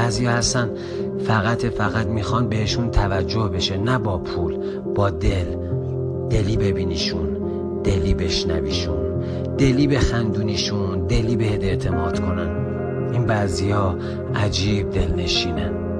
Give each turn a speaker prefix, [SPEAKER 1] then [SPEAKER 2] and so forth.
[SPEAKER 1] بعضی هستن فقط فقط می‌خوان بهشون توجه بشه نه با پول با دل. دلی ببینیشون دلی بشنویشون دلی بخندونیشون دلی بهت اعتماد کنن. این بعضیا عجیب دلنشینن.